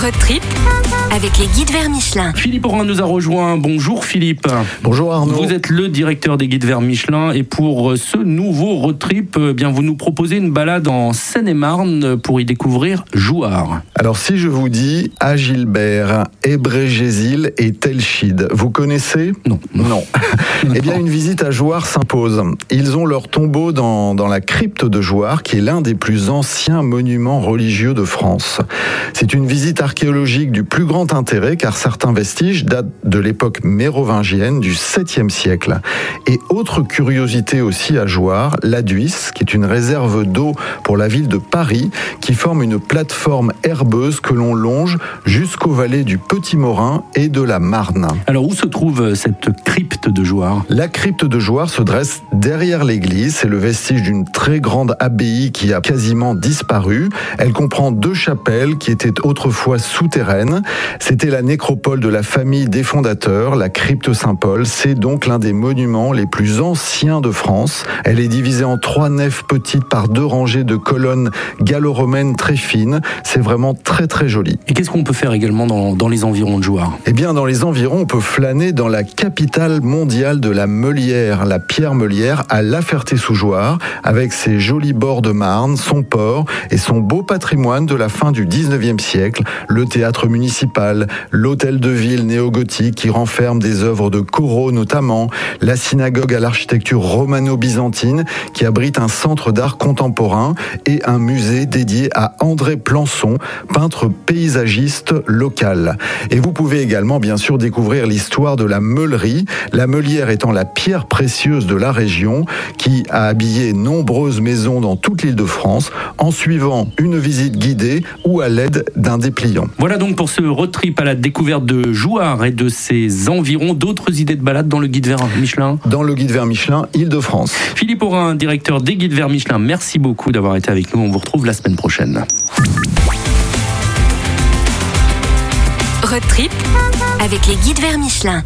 Road trip avec les guides vers Michelin. Philippe Orin nous a rejoint. Bonjour Philippe. Bonjour Arnaud. Vous êtes le directeur des guides vers Michelin et pour ce nouveau road trip, eh bien vous nous proposez une balade en Seine-et-Marne pour y découvrir Jouard. Alors si je vous dis Agilbert, Ébrégésil et Telchide, vous connaissez? Non. Non. eh bien une visite à Jouard s'impose. Ils ont leur tombeau dans, dans la crypte de Jouard qui est l'un des plus anciens monuments religieux de France. C'est une visite archéologique du plus grand intérêt car certains vestiges datent de l'époque mérovingienne du 7e siècle. Et autre curiosité aussi à Jouard, l'Aduis, qui est une réserve d'eau pour la ville de Paris, qui forme une plateforme herbeuse que l'on longe jusqu'aux vallées du Petit Morin et de la Marne. Alors où se trouve cette crypte de Jouard La crypte de Jouard se dresse derrière l'église. C'est le vestige d'une très grande abbaye qui a quasiment disparu. Elle comprend deux chapelles qui étaient autrefois souterraines. C'était la nécropole de la famille des fondateurs, la crypte Saint-Paul. C'est donc l'un des monuments les plus anciens de France. Elle est divisée en trois nefs petites par deux rangées de colonnes gallo-romaines très fines. C'est vraiment très très joli. Et qu'est-ce qu'on peut faire également dans, dans les environs de Jouard Eh bien, dans les environs, on peut flâner dans la capitale mondiale de la Meulière, la pierre Meulière, à La Ferté-sous-Jouarre, avec ses jolis bords de Marne, son port et son beau patrimoine de la fin du 19e siècle, le théâtre municipal, l'hôtel de ville néo-gothique qui renferme des œuvres de Corot notamment, la synagogue à l'architecture romano-byzantine qui abrite un centre d'art contemporain et un musée dédié à André Plançon, peintre paysagiste local. Et vous pouvez également bien sûr découvrir l'histoire de la meulerie, la meulière étant la pierre précieuse de la région qui a habillé nombreuses maisons dans toute l'île de France en suivant une visite guidée ou à l'aide d'un dépliant. Voilà donc pour ce road trip à la découverte de Jouard et de ses environs. D'autres idées de balade dans le guide vers Michelin Dans le guide vers Michelin, Île-de-France. Philippe Aurin, directeur des guides vers Michelin, merci beaucoup d'avoir été avec nous. On vous retrouve la semaine prochaine. Road trip avec les guides vers Michelin.